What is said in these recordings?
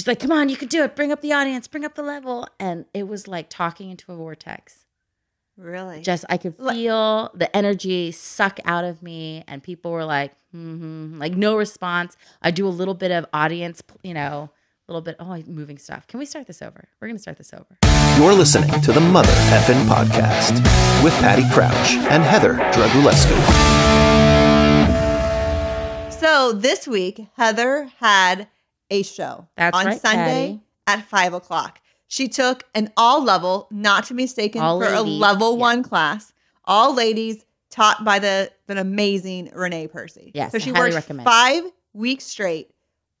she's like, "Come on, you can do it. Bring up the audience. Bring up the level." And it was like talking into a vortex. Really? Just I could feel the energy suck out of me, and people were like, mm-hmm, like no response. I do a little bit of audience, you know, a little bit. Oh, I'm moving stuff. Can we start this over? We're gonna start this over. You're listening to the Mother Effin Podcast with Patty Crouch and Heather Dragulescu. So this week, Heather had a show That's on right, Sunday at five o'clock. She took an all level, not to be mistaken All for a level yeah. one class, all ladies taught by the an amazing Renee Percy. Yes, so she worked recommend. five weeks straight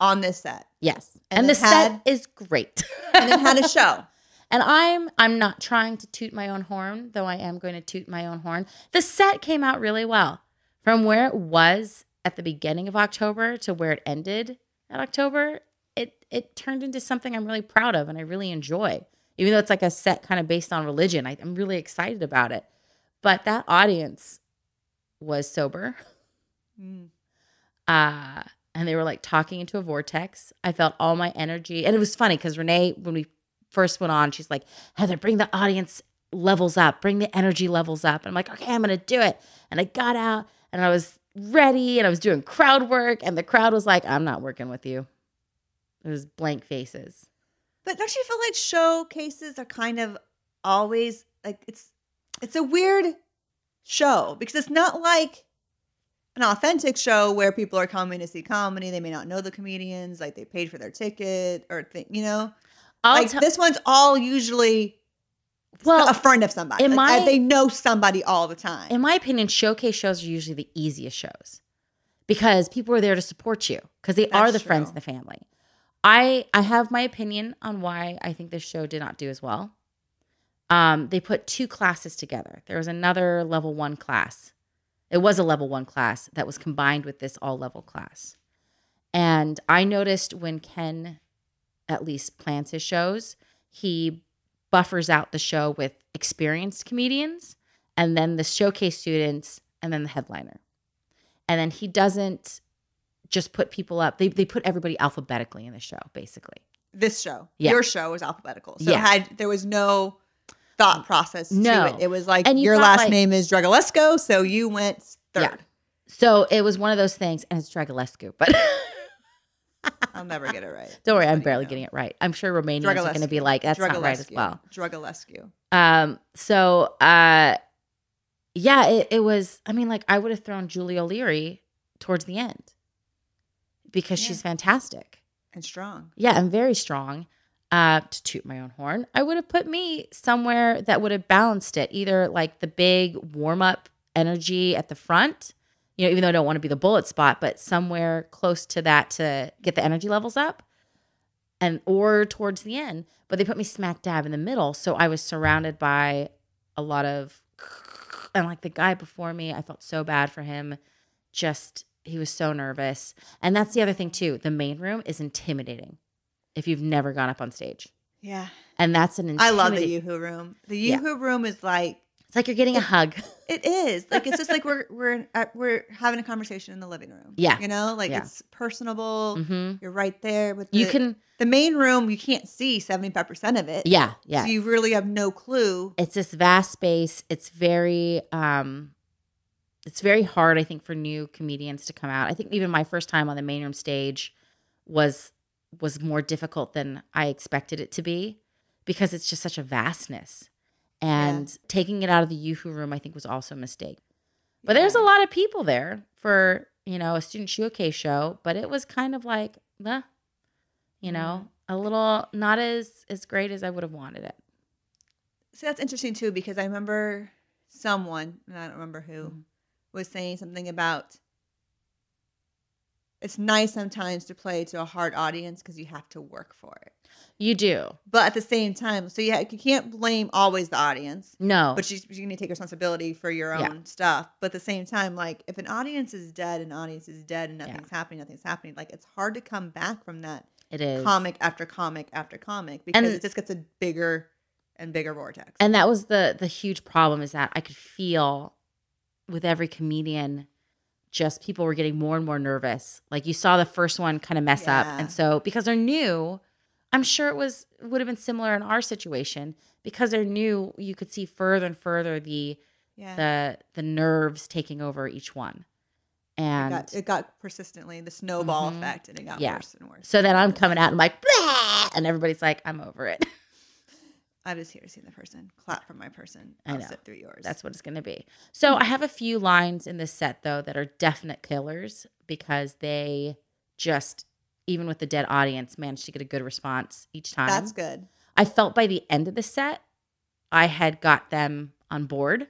on this set, Yes, And and, the it had- set is great. and then had a show. And I'm I'm not trying to toot my own horn, though I am going to toot my own horn. The set came out really well. From where it was at the beginning of October to where it ended at October, it it turned into something I'm really proud of and I really enjoy. Even though it's like a set kind of based on religion, I, I'm really excited about it. But that audience was sober. Mm. uh and they were like talking into a vortex i felt all my energy and it was funny because renee when we first went on she's like heather bring the audience levels up bring the energy levels up and i'm like okay i'm gonna do it and i got out and i was ready and i was doing crowd work and the crowd was like i'm not working with you it was blank faces But don't you feel like showcases are kind of always like it's it's a weird show because it's not like an authentic show where people are coming to see comedy. They may not know the comedians, like they paid for their ticket or thing, you know. I'll like tell- this one's all usually well a friend of somebody. in Like, my- they know somebody all the time. in my opinion, showcase shows are usually the easiest shows because people are there to support you because they are the That's friends and the family. I I have my opinion on why I think this show did not do as well. Um, they put two classes together. There was another level one class. It was a level one class that was combined with this all level class. And I noticed when Ken at least plans his shows, he buffers out the show with experienced comedians and then the showcase students and then the headliner. And then he doesn't just put people up. They they put everybody alphabetically in the show, basically. this show, Yeah. your show was alphabetical, so it Yeah. had there was no thought process No. to it. It was like you your last like- name is Dragulesco, so you went third. Yeah. So it was one of those things, and it's Dragulescu, but I'll never get it right. don't worry, I'm barely you know. getting it right. I'm sure Romanians are going to be like, that's not right as well. Dragulescu. Um, so uh yeah, it, it was I mean, like I would have thrown Julie O'Leary towards the end because Yeah. she's fantastic. and strong. Yeah, I'm very strong. Uh, to toot my own horn, I would have put me somewhere that would have balanced it, either like the big warm up energy at the front, you know, even though I don't want to be the bullet spot, but somewhere close to that to get the energy levels up, and or towards the end. But they put me smack dab in the middle, so I was surrounded by a lot of, and like the guy before me, I felt so bad for him. Just he was so nervous, and that's the other thing too. The main room is intimidating if you've never gone up on stage. Yeah. And that's an I love the Yoo-Hoo room. The Yeah. Yoo-Hoo room is like It's like you're getting a hug. it is. Like it's just like we're we're at, we're having a conversation in the living room. Yeah. You know, like Yeah. it's personable. hmm You're right there with the, You can, the main room. You can't see 75% of it. yeah, yeah. So you really have no clue. it's this vast space. It's very, um, it's very hard, I think, for new comedians to come out. I think even my first time on the main room stage was was more difficult than I expected it to be because it's just such a vastness. And taking it out of the Yoo-Hoo room, I think, was also a mistake. But there's a lot of people there for you know a student showcase show, but it was kind of like, eh, you know, a little not as as great as I would have wanted it. So that's interesting too because I remember someone, and I don't remember who, Mhm. was saying something about it's nice sometimes to play to a hard audience because you have to work for it. You do. But at the same time, so you, ha- you can't blame always the audience, No. but you, you need to take responsibility for your own Yeah. stuff. But at the same time, like if an audience is dead, an audience is dead, and nothing's happening, nothing's happening. Like it's hard to come back from that it is. comic after comic after comic because And- it just gets a bigger and bigger vortex. And that was the the huge problem is that I could feel with every comedian just people were getting more and more nervous. Like you saw the first one kind of mess up. And so because they're new, I'm sure it was would have been similar in our situation because they're new, you could see further and further the Yeah. the the nerves taking over each one. it, And got, it got persistently the snowball Mhm. effect and it got Yeah. worse and worse. so then I'm coming out and I'm like, and everybody's like, I'm over it. I'm just here to see the person. Clap for my person. I I'll know. sit through yours. That's what it's going to be. So I have a few lines in this set though that are definite killers because they just even with the dead audience managed to get a good response each time. That's good. I felt by the end of the set I had got them on board.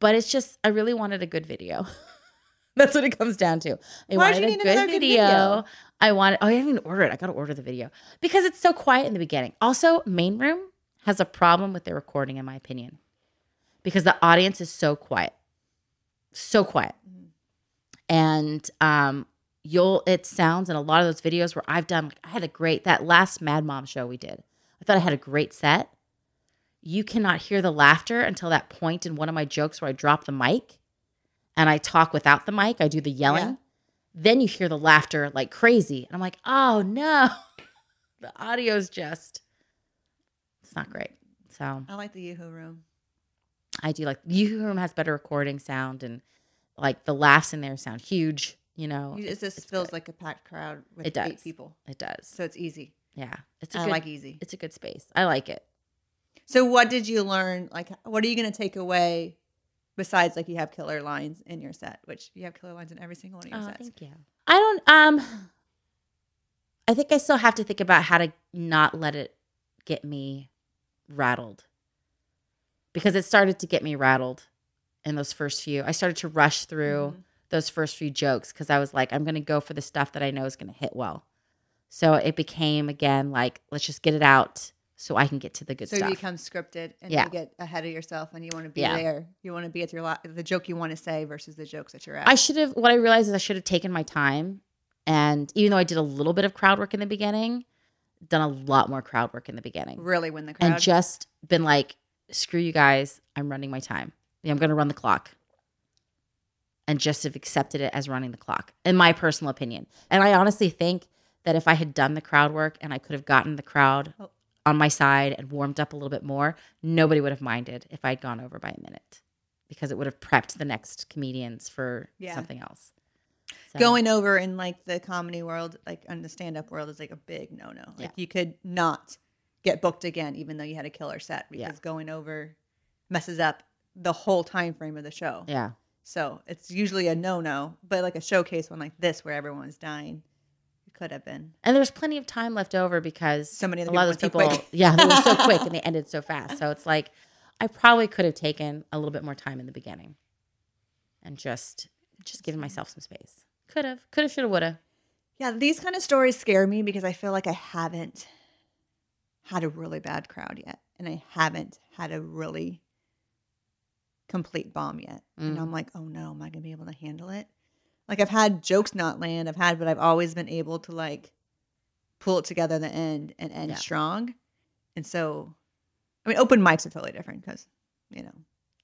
But it's just I really wanted a good video. That's what it comes down to. I Why'd wanted you a need good another good video. video? I wanted oh I didn't even order it. I gotta order the video. Because it's so quiet in the beginning. Also, main room has a problem with their recording, in my opinion. Because the audience is so quiet. So quiet. And um you'll it sounds in a lot of those videos where I've done I had a great that last Mad Mom show we did. I thought I had a great set. You cannot hear the laughter until that point in one of my jokes where I drop the mic and I talk without the mic. I do the yelling. Yeah. Then you hear the laughter like crazy. And I'm like, oh no. the audio's just it's not great. So I like the Yoo-Hoo room. I do like Yoo Room has better recording sound and like the laughs in there sound huge, you know. It just feels good. like a packed crowd with It eight does. people. it does. So it's easy. Yeah. It's a I good like easy. it's a good space. I like it. So what did you learn? Like, what are you going to take away besides like you have killer lines in your set, which you have killer lines in every single one of your Oh, sets. thank you. I don't um I think I still have to think about how to not let it get me rattled. Because it started to get me rattled in those first few. I started to rush through Mhm. those first few jokes because I was like, I'm going to go for the stuff that I know is going to hit well. So it became again like, let's just get it out so I can get to the good So stuff. So you become scripted and Yeah. you get ahead of yourself and you want to be Yeah. there. You want to be at your la- the joke you want to say versus the jokes that you're at. I should have, what I realized is I should have taken my time. And even though I did a little bit of crowd work in the beginning, done a lot more crowd work in the beginning. really when the crowd. And just been like, screw you guys, I'm running my time. I'm going to run the clock. And just have accepted it as running the clock, in my personal opinion. And I honestly think that if I had done the crowd work and I could have gotten the crowd Oh. on my side and warmed up a little bit more, nobody would have minded if I'd gone over by a minute because it would have prepped the next comedians for Yeah. something else. So- Going over in like the comedy world, like in the stand up world, is like a big no no. Like Yeah. you could not get booked again, even though you had a killer set, because Yeah. going over messes up the whole time frame of the show. Yeah. So it's usually a no no. But like a showcase one like this, where everyone's dying, it could have been. And there's plenty of time left over because So many a lot of those people so yeah, they were so quick and they ended so fast. So it's like I probably could have taken a little bit more time in the beginning and just just given myself some space. Could have, could have, should have, would have. Yeah, these kind of stories scare me because I feel like I haven't had a really bad crowd yet. And I haven't had a really complete bomb yet. And Mm. I'm like, oh no, am I going to be able to handle it? Like I've had jokes not land, I've had, but I've always been able to like pull it together in the end and end Yeah. strong. And so, I mean, open mics are totally different because, you know,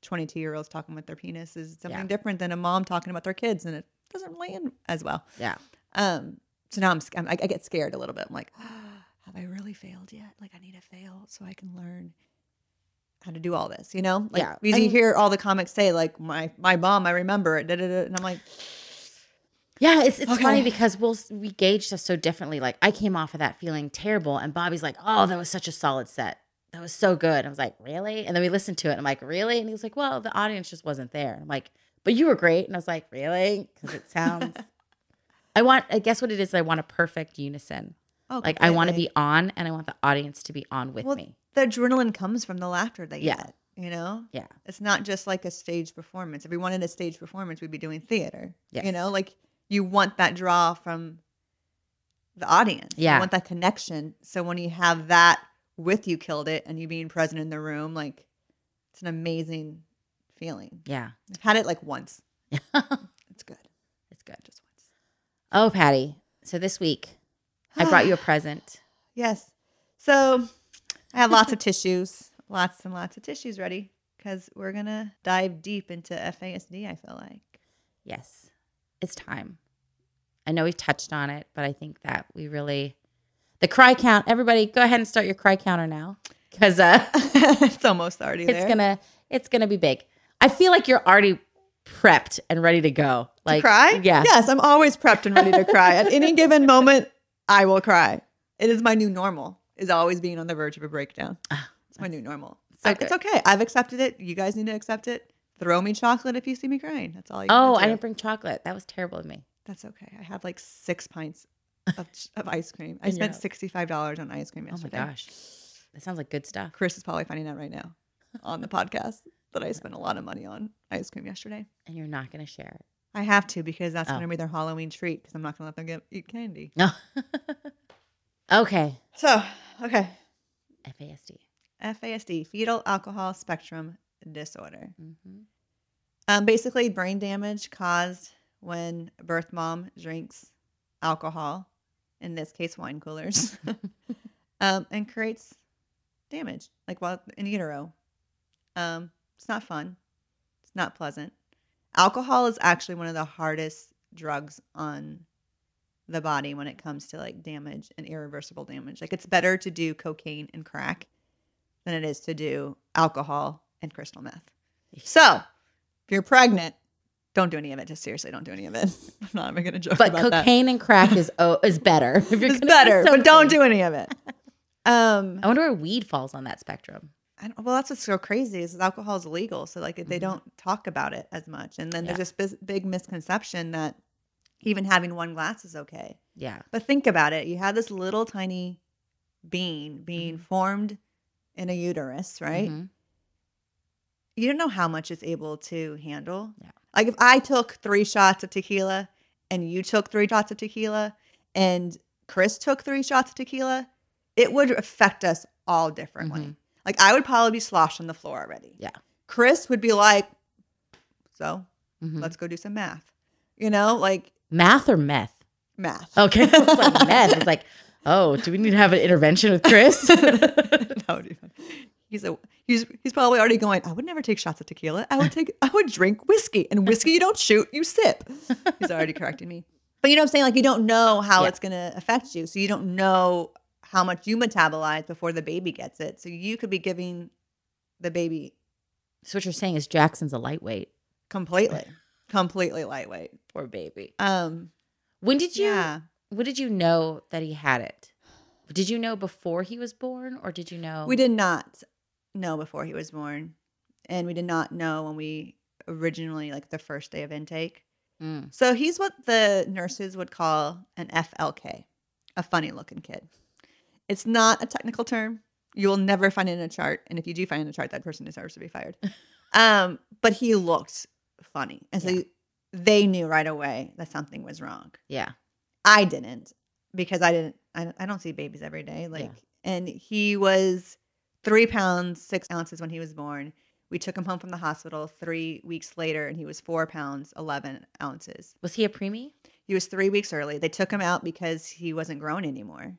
22 year olds talking about their penis is something Yeah. different than a mom talking about their kids and it doesn't land as well. Yeah. Um, so now I'm, I'm I I get scared a little bit. I'm like, have I really failed yet? Like I need to fail so I can learn how to do all this, you know? Like Yeah, you hear all the comics say like my my mom, I remember it, da, da, da, and I'm like, Yeah, it's it's funny because we'll we gauge stuff so differently. Like I came off of that feeling terrible, and Bobby's like, "Oh, that was such a solid set. That was so good." I was like, "Really?" And then we listened to it. And I'm like, "Really?" And he was like, "Well, the audience just wasn't there." And I'm like, "But you were great." And I was like, "Really?" Because it sounds. I want. I guess what it is. I want a perfect unison. oh, Like I want to be on, and I want the audience to be on with Well, me. The adrenaline comes from the laughter they Yeah. get. You know, Yeah. it's not just like a stage performance. If we wanted a stage performance, we'd be doing theater. You know, like you want that draw from the audience. Yeah. You want that connection. So when you have that with you killed it and you being present in the room, like it's an amazing feeling. Yeah. I've had it like once. It's good. it's good. Just once. Oh, Patty. So this week, I brought you a present. Yes. So I have lots of tissues, lots and lots of tissues ready because we're going to dive deep into FASD, I feel like. Yes, it's time. I know we've touched on it, but I think that we really, The cry count. Everybody, go ahead and start your cry counter now, because uh, it's almost already it's there. gonna it's gonna be big. I feel like you're already prepped and ready to go. Like cry? Yeah. Yes, I'm always prepped and ready to cry. At any given moment, I will cry. It is my new normal. Is always being on the verge of a breakdown. Ah, it's my new normal. so I- it's okay. I've accepted it. You guys need to accept it. Throw me chocolate if you see me crying. That's all you. Oh, I didn't bring chocolate. That was terrible of me. That's okay. I had like six pints of, of ice cream. I spent sixty five dollars on ice cream yesterday. Oh my gosh, that sounds like good stuff. Chris is probably finding out right now on the podcast that I spent a lot of money on ice cream yesterday. And you're not gonna share it. I have to because that's Oh. going to be their Halloween treat because I'm not going to let them get eat candy. No. okay. So, okay. FASD. FASD, fetal alcohol spectrum disorder. hmm Um, basically, brain damage caused when birth mom drinks alcohol, in this case, wine coolers, um, and creates damage, like while in utero. Um, it's not fun. It's not pleasant. Alcohol is actually one of the hardest drugs on the body when it comes to like damage and irreversible damage. Like it's better to do cocaine and crack than it is to do alcohol and crystal meth. So, if you're pregnant, don't do any of it. Just seriously, don't do any of it. I'm not even gonna joke But about that. cocaine and crack is oh is better. If you're It's better, but don't do any of it. Um, I wonder where weed falls on that spectrum. I don't, well, that's what's so crazy is alcohol is illegal, so like they Mhm. don't talk about it as much, and then Yeah. there's this big misconception that even having one glass is okay. Yeah. But think about it: you have this little tiny being being Mhm. formed in a uterus, right? Mhm. You don't know how much it's able to handle. Yeah. Like if I took three shots of tequila and you took three shots of tequila and Chris took three shots of tequila, it would affect us all differently. Like I would probably be sloshed on the floor already. Yeah. Chris would be like, so Mhm. let's go do some math. You know, like Math or meth? math. Okay. I was like meth. It's like, oh, do we need to have an intervention with Chris? be fun. He's a he's he's probably already going. I would never take shots of tequila. I would take I would drink whiskey, and whiskey you don't shoot, you sip. He's already correcting me. But you know what I'm saying? Like you don't know how Yeah. it's gonna affect you, so you don't know how much you metabolize before the baby gets it. So you could be giving the baby so what you're saying is Jackson's a lightweight. completely, completely lightweight. Poor baby. Um, When did you yeah. when did you know that he had it? Did you know before he was born or did you know We did not know before he was born, and we did not know when we originally like the first day of intake. Mm. So he's what the nurses would call an FLK, a funny looking kid. It's not a technical term. You will never find it in a chart, and if you do find it in a chart, that person deserves to be fired. um, but he looked funny, and so Yeah. they knew right away that something was wrong. Yeah. I didn't because I didn't. I, I don't see babies every day. Like, and he was three pounds six ounces when he was born. We took him home from the hospital three weeks later, and he was four pounds eleven ounces. Was he a preemie? He was three weeks early. They took him out because he wasn't growing anymore.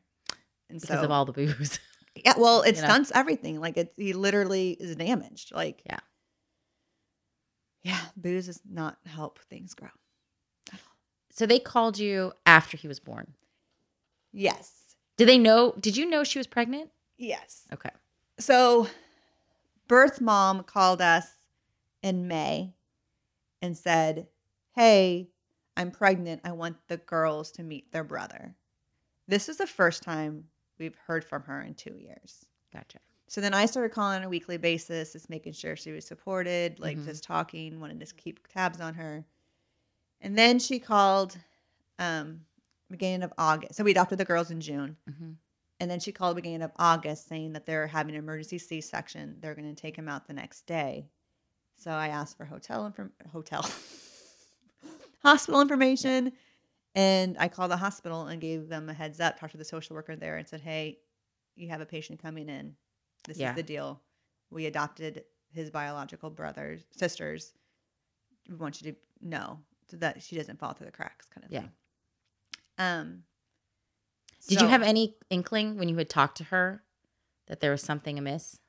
And Because so, of all the booze. yeah, well, it you know? stunts everything. Like it, he literally is damaged. Like, Yeah. yeah, booze does not help things grow. so they called you after he was born. Yes, Did they know did you know she was pregnant? yes. Okay. So, birth mom called us in May and said, Hey, I'm pregnant. I want the girls to meet their brother. This is the first time we've heard from her in two years. Gotcha. So then I started calling on a weekly basis, just making sure she was supported, like Mhm. just talking, wanted to keep tabs on her. And then she called um beginning of August. So we adopted the girls in June. hmm And then she called beginning of August saying that they're having an emergency C section. They're going to take him out the next day. So I asked for hotel inform- hotel hospital information, and I called the hospital and gave them a heads up. Talked to the social worker there and said, "Hey, you have a patient coming in. This Yeah. is the deal. We adopted his biological brothers, sisters. We want you to know so that she doesn't fall through the cracks, kind of Yeah. thing." Um. Did so- you have any inkling when you had talked to her that there was something amiss?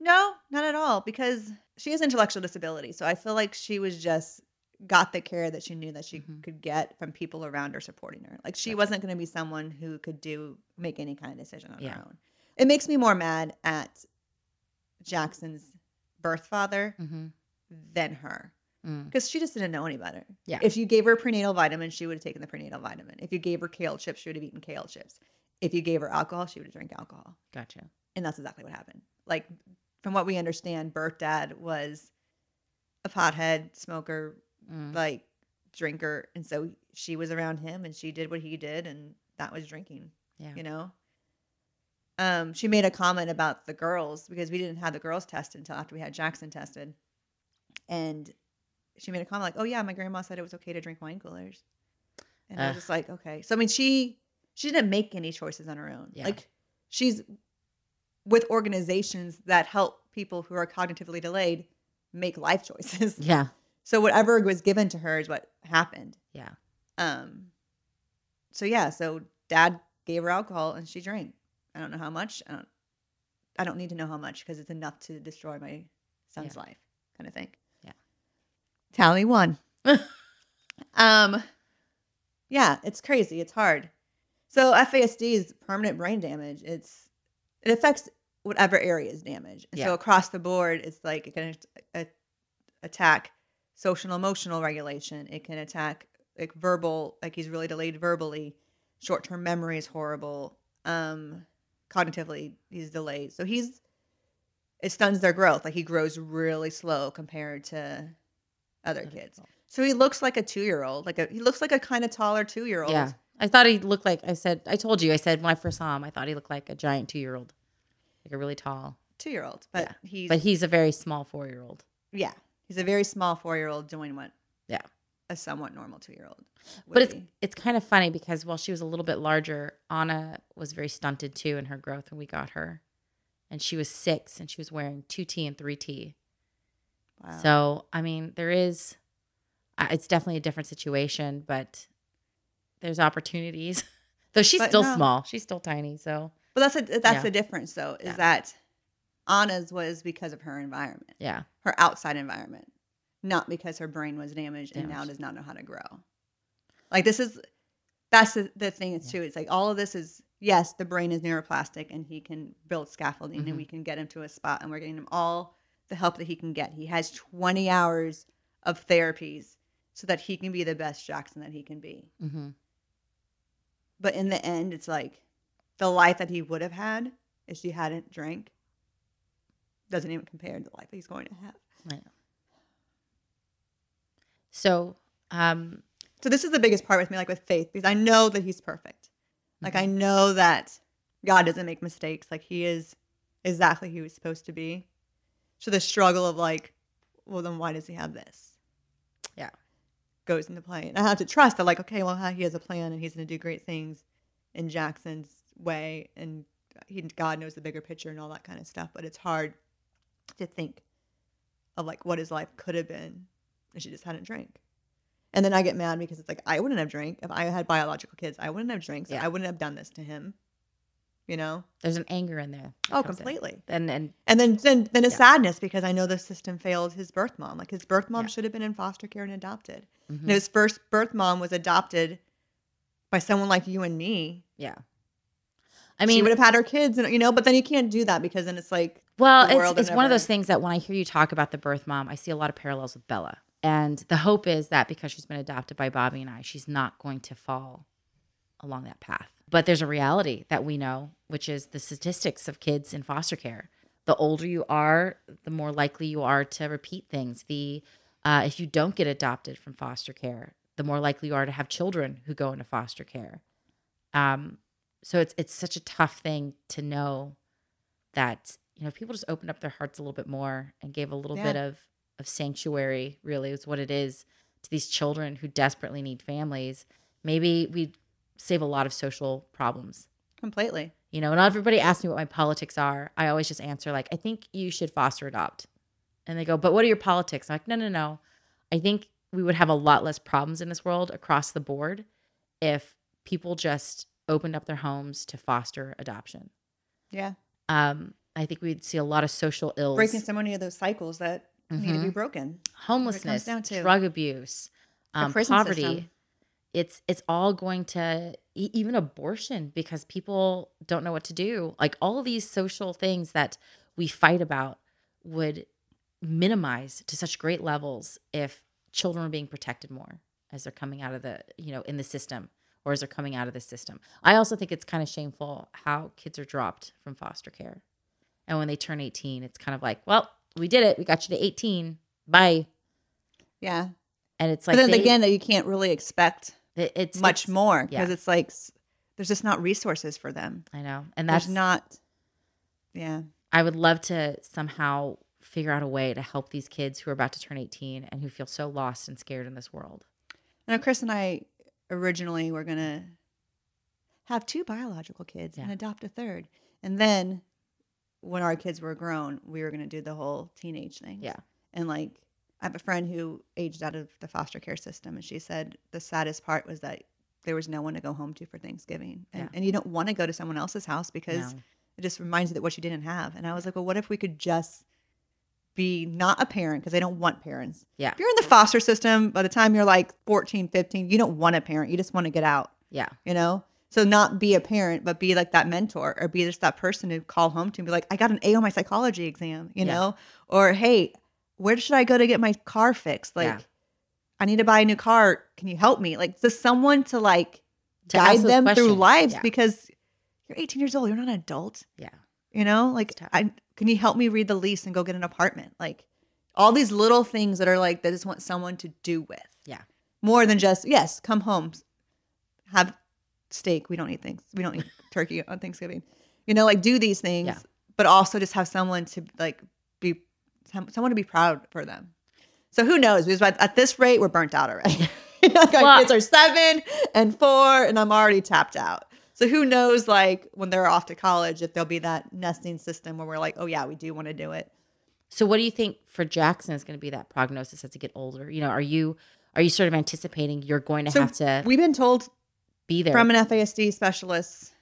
No, not at all, because she has intellectual disability. So I feel like she was just got the care that she knew that she Mhm. could get from people around her supporting her. Like she wasn't going to be someone who could do make any kind of decision on Yeah. her own. It makes me more mad at Jackson's birth father Mm-hmm. than her Mm. because she just didn't know any better. Yeah. If you gave her prenatal vitamin, she would have taken the prenatal vitamin. If you gave her kale chips, she would have eaten kale chips. If you gave her alcohol, she would have drank alcohol. Gotcha. And that's exactly what happened. Like, from what we understand, Bert dad was a pothead, smoker, Mm. like drinker. And so she was around him and she did what he did, and that was drinking, Yeah. you know? Um, she made a comment about the girls because we didn't have the girls tested until after we had Jackson tested. And she made a comment like, "Oh yeah, my grandma said it was okay to drink wine coolers," and I was just like, "Okay." So I mean, she she didn't make any choices on her own. Yeah. Like she's with organizations that help people who are cognitively delayed make life choices. Yeah. So whatever was given to her is what happened. Yeah. Um. So yeah, so dad gave her alcohol and she drank. I don't know how much. I don't. I don't need to know how much because it's enough to destroy my son's Yeah. life, kind of thing. Yeah. Tally one. um. Yeah, it's crazy. It's hard. So FASD is permanent brain damage. It's it affects whatever area is damaged. Yeah. So across the board, it's like it can a- attack social and emotional regulation. It can attack like verbal, like he's really delayed verbally. Short term memory is horrible. Um, cognitively, he's delayed. So he's it stuns their growth. Like he grows really slow compared to other Other kids. So he looks like a two year old. Like a he looks like a kind of taller two year old. Yeah. I thought he looked like I said. I told you. I said when I first saw him, I thought he looked like a giant two year old, like a really tall. Two year old. But Yeah. he's But he's a very small four year old. yeah. He's a very small four year old doing what Yeah. a somewhat normal two year old. But it's it's kind of funny because while she was a little bit larger, Anna was very stunted too in her growth when we got her, and she was six and she was wearing two T and three T. wow. So I mean, there is, it's definitely a different situation, but there's opportunities. Though she's But still no. small, she's still tiny. So But that's a, that's Yeah. the difference though, is Yeah. that Anna's was because of her environment, yeah, her outside environment, not because her brain was damaged and now does not know how to grow. Like this is that's the, the thing is too. It's like all of this is yes, the brain is neuroplastic and he can build scaffolding Mhm. and we can get him to a spot and we're getting him all the help that he can get. He has 20 hours of therapies so that he can be the best Jackson that he can be. hmm But in the end, it's like the life that he would have had if she hadn't drank doesn't even compare to the life he's going to have. Know. So, um, So this is the biggest part with me, like with faith, because I know that he's perfect. Like I know that God doesn't make mistakes. Like he is exactly who he's supposed to be. So the struggle of like, well, then why does he have this? Yeah. Goes into play. And I have to trust that, like, okay, well, he has a plan and he's going to do great things in Jackson's way. And he, God knows the bigger picture and all that kind of stuff. But it's hard to think of like what his life could have been if she just hadn't drank. And then I get mad because it's like I wouldn't have drank if I had biological kids. I wouldn't have drank. So Yeah. I wouldn't have done this to him. You know? there's an anger in there. Oh, comes in. completely. And and And then then then a Yeah. sadness because I know the system failed his birth mom. Like his birth mom Yeah. should have been in foster care and adopted. mhm. And his first birth mom was adopted by someone like you and me. yeah. I mean, she would have had her kids, and you know, but then you can't do that because then it's like, Well, it's, it's one of those things that when I hear you talk about the birth mom, I see a lot of parallels with Bella. And the hope is that because she's been adopted by Bobby and I, she's not going to fall along that path. But there's a reality that we know, which is the statistics of kids in foster care. The older you are, the more likely you are to repeat things. The uh, if you don't get adopted from foster care, the more likely you are to have children who go into foster care. Um, so it's it's such a tough thing to know that you know if people just opened up their hearts a little bit more and gave a little Yeah. bit of of sanctuary really is what it is to these children who desperately need families maybe we'd save a lot of social problems completely. you know not everybody asks me what my politics are i always just answer like i think you should foster adopt and they go but what are your politics i'm like no no no i think we would have a lot less problems in this world across the board if people just opened up their homes to foster adoption Yeah. um, I think we'd see a lot of social ills. Breaking so many of those cycles that need to be broken. homelessness, down to. drug abuse, um, poverty. system. It's it's all going to even abortion because people don't know what to do. Like all of these social things that we fight about would minimize to such great levels if children were being protected more as they're coming out of the you know in the system or as they're coming out of the system. I also think it's kind of shameful how kids are dropped from foster care. And when they turn 18, it's kind of like, well, we did it. We got you to 18. Bye. Yeah. And it's like but then they- again, you can't really expect it- it's much it's- more because yeah. it's like there's just not resources for them. I know. And There's that's not. Yeah. I would love to somehow figure out a way to help these kids who are about to turn 18 and who feel so lost and scared in this world. Now, Chris and I originally were gonna have two biological kids and adopt a third, and then when our kids were grown, we were gonna do the whole teenage thing. Yeah. and like I have a friend who aged out of the foster care system, and she said the saddest part was that there was no one to go home to for Thanksgiving, and, Yeah. and you don't want to go to someone else's house because No. it just reminds you that what you didn't have. And I was like, well, what if we could just be not a parent because I don't want parents. Yeah. If you're in the foster system, by the time you're like 14, 15, you don't want a parent. You just want to get out, Yeah. you know? So not be a parent, but be like that mentor or be just that person to call home to and be like, I got an A on my psychology exam, you Yeah. know? Or hey, where should I go to get my car fixed? Like Yeah. I need to buy a new car. Can you help me? Like just someone to like To guide them through lives Yeah. because you're 18 years old. You're not an adult. Yeah. You know, like, I can you help me read the lease and go get an apartment? Like, all these little things that are like they just want someone to do with Yeah. more than just yes, come home, have steak. We don't eat things. We don't eat turkey on Thanksgiving. You know, like do these things, Yeah. but also just have someone to like be someone to be proud for them. So who knows? Because at this rate, we're burnt out already. like our kids are seven and four, and I'm already tapped out. So who knows, like when they're off to college, if there'll be that nesting system where we're like, oh yeah, we do want to do it. So what do you think for Jackson is going to be that prognosis as they get older? You know, are you are you sort of anticipating you're going to So have to we've been told be there? from an FASD specialist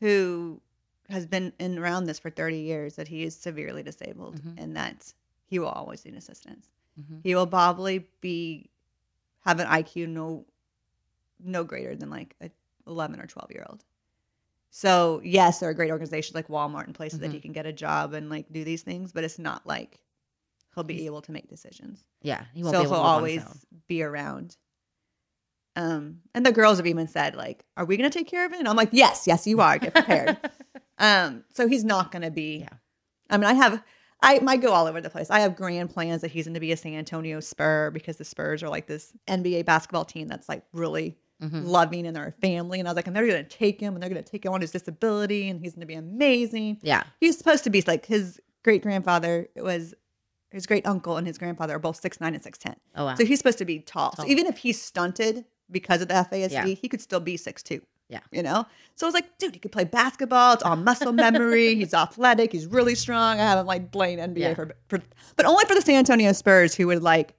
who has been in around this for 30 years that he is severely disabled Mhm. and that he will always need assistance. Mhm. He will probably be have an IQ no no greater than like a 11 or 12 year old. So yes, there are great organizations like Walmart and places that Mhm. he can get a job and like do these things, but it's not like he'll be He's- able to make decisions yeah, he won't so he'll always be around. Um, and the girls have even said, like, "Are we going to take care of it?" And I'm like, "Yes, yes, you are. Get prepared." um, so he's not going to be. Yeah. I mean, I have, I might go all over the place. I have grand plans that he's going to be a San Antonio Spur because the Spurs are like this NBA basketball team that's like really Mhm. loving and they're a family. And I was like, and they're going to take him and they're going to take him on his disability and he's going to be amazing Yeah. he's supposed to be like his great grandfather was his great uncle and his grandfather are both six nine and six ten. Oh wow. So he's supposed to be tall. Tall. So even if he's stunted because of the FASD, Yeah. he could still be six two. Yeah. You know? So I was like, dude, he could play basketball. It's all muscle memory. he's athletic. He's really strong. I have him like playing NBA Yeah. for, for but only for the San Antonio Spurs who would like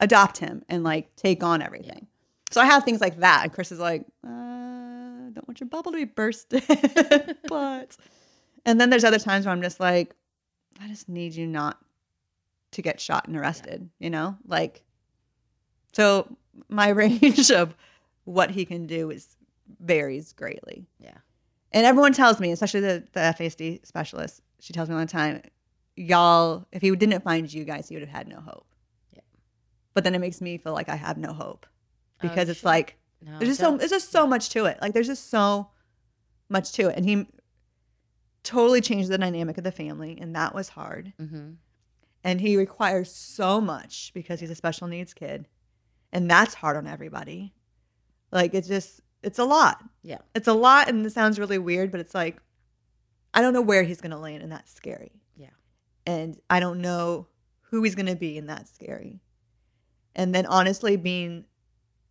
adopt him and like take on everything. So I have things like that. And Chris is like, uh, don't want your bubble to be bursted. but and then there's other times where I'm just like, I just need you not to get shot and arrested, you know? Like so my range of what he can do is varies greatly. yeah. And everyone tells me, especially the, the FASD specialist, she tells me all the time, y'all, if he didn't find you guys, he would have had no hope. Yeah. But then it makes me feel like I have no hope Oh, because it's sure. like No, there's just so there's just so much to it. Like there's just so much to it, and he totally changed the dynamic of the family, and that was hard. Mhm. And he requires so much because he's a special needs kid, and that's hard on everybody. Like it's just it's a lot. Yeah. It's a lot, and it sounds really weird, but it's like I don't know where he's gonna land, and that's scary. Yeah. And I don't know who he's gonna be, and that's scary. And then honestly, being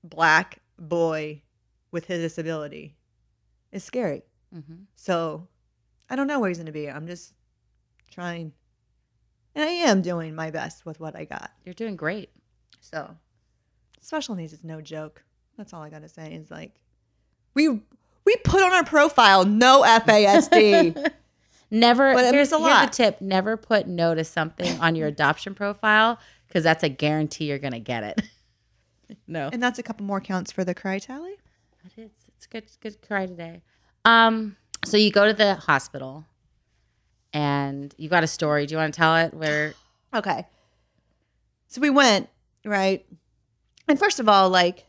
black boy with his disability is scary. Mhm. So I don't know where he's gonna be. I'm just trying, and I am doing my best with what I got. You're doing great. So special needs is no joke. That's all I gotta say. Is like we we put on our profile no FASD. Never. But here's, a here's lot. the tip: never put no to something on your adoption profile because that's a guarantee you're gonna get it. no, And that's a couple more counts for the cry tally. it is. It's good. Good cry today. Um. So you go to the hospital, and you got a story. Do you want to tell it? Where? Okay. So we went, right? And first of all, like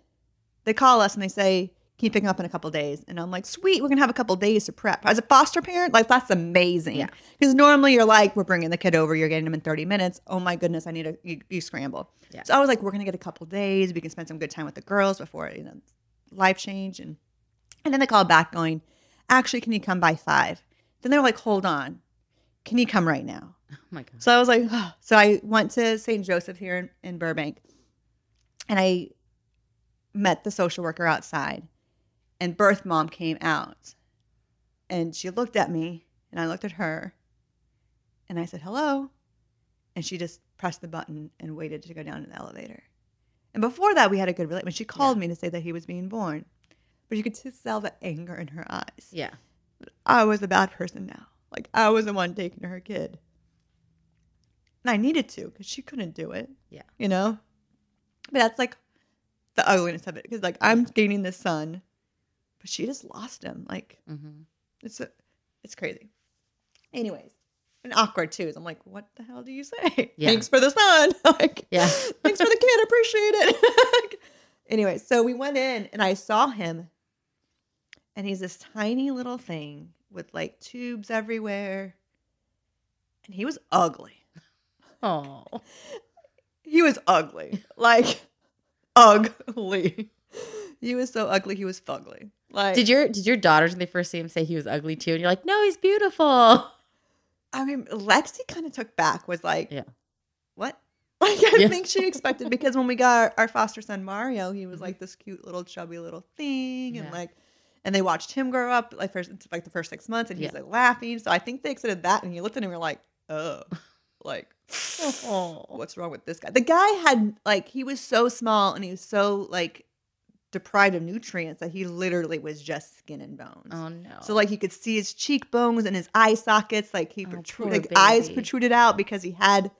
they call us and they say, Can you pick him up in a couple days? And I'm like, sweet, we're gonna have a couple days to prep. As a foster parent, like that's amazing. Yeah. Because normally you're like, we're bringing the kid over, you're getting him in 30 minutes. Oh my goodness, I need to you, you scramble. Yeah. So I was like, we're gonna get a couple days. We can spend some good time with the girls before you know life change and and then they called back going, actually, can you come by five? Then they're like, hold on, can you come right now? Oh my god. So I was like, oh. so I went to St. Joseph here in, in Burbank and I met the social worker outside and birth mom came out and she looked at me and I looked at her and I said, hello. And she just pressed the button and waited to go down to the elevator. And before that, we had a good relationship. She called me to say that he was being born, but you could just tell the anger in her eyes. Yeah. I was a bad person now. Like I was the one taking her kid. And I needed to because she couldn't do it. Yeah. You know? But that's like the ugliness of it. Because like I'm gaining this son, but she just lost him. Like Mm-hmm. it's a, it's crazy. Anyways. And awkward too. So I'm like, what the hell do you say? Yeah. Thanks for the son. like Yeah. thanks for the kid. Appreciate it. anyway, so we went in and I saw him, and he's this tiny little thing with like tubes everywhere, and he was ugly. Oh. He was ugly, like ugly. He was so ugly. He was fugly. Like, Did your did your daughters when they first see him say he was ugly too? And you're like, no, he's beautiful. I mean, Lexi kind of took back. Was like, Yeah. what? Like I Yeah. think she expected because when we got our, our foster son Mario, he was like this cute little chubby little thing, and Mm-hmm. Yeah. like, and they watched him grow up like first like the first six months, and he was Yeah. like laughing. So I think they accepted that, and he looked at him and were like, oh, like, Oh. what's wrong with this guy? The guy had like he was so small and he was so like deprived of nutrients that he literally was just skin and bones. Oh no. So like you could see his cheekbones and his eye sockets, like he Oh, protrude, poor like eyes protruded out because he had.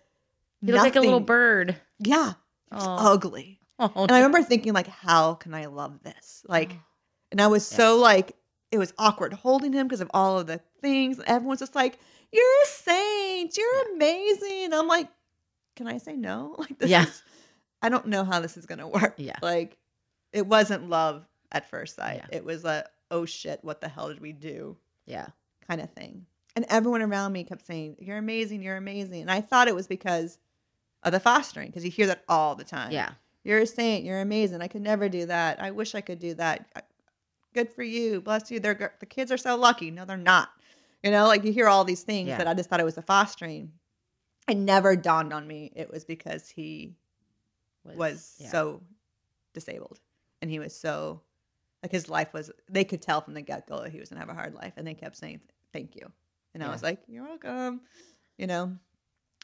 he looked like a little bird. Yeah, he was Oh. ugly. Oh, And I remember thinking like, how can I love this? Like, oh. and I was so like, it was awkward holding him because of all of the things. Everyone's just like, "You're a saint. You're amazing." I'm like, can I say no? Like, this Yeah. is, I don't know how this is gonna work. Yeah. like, it wasn't love at first sight. Yeah. It was a, oh shit, what the hell did we do? yeah. kind of thing. And everyone around me kept saying, "You're amazing. You're amazing." And I thought it was because of the fostering, because you hear that all the time. Yeah. You're a saint. You're amazing. I could never do that. I wish I could do that. Good for you. Bless you. They're the kids are so lucky. No, they're not. You know, like you hear all these things Yeah. that I just thought it was the fostering. It never dawned on me it was because he was yeah. so disabled and he was so like his life was they could tell from the get-go that he was gonna have a hard life and they kept saying thank you and i was like you're welcome you know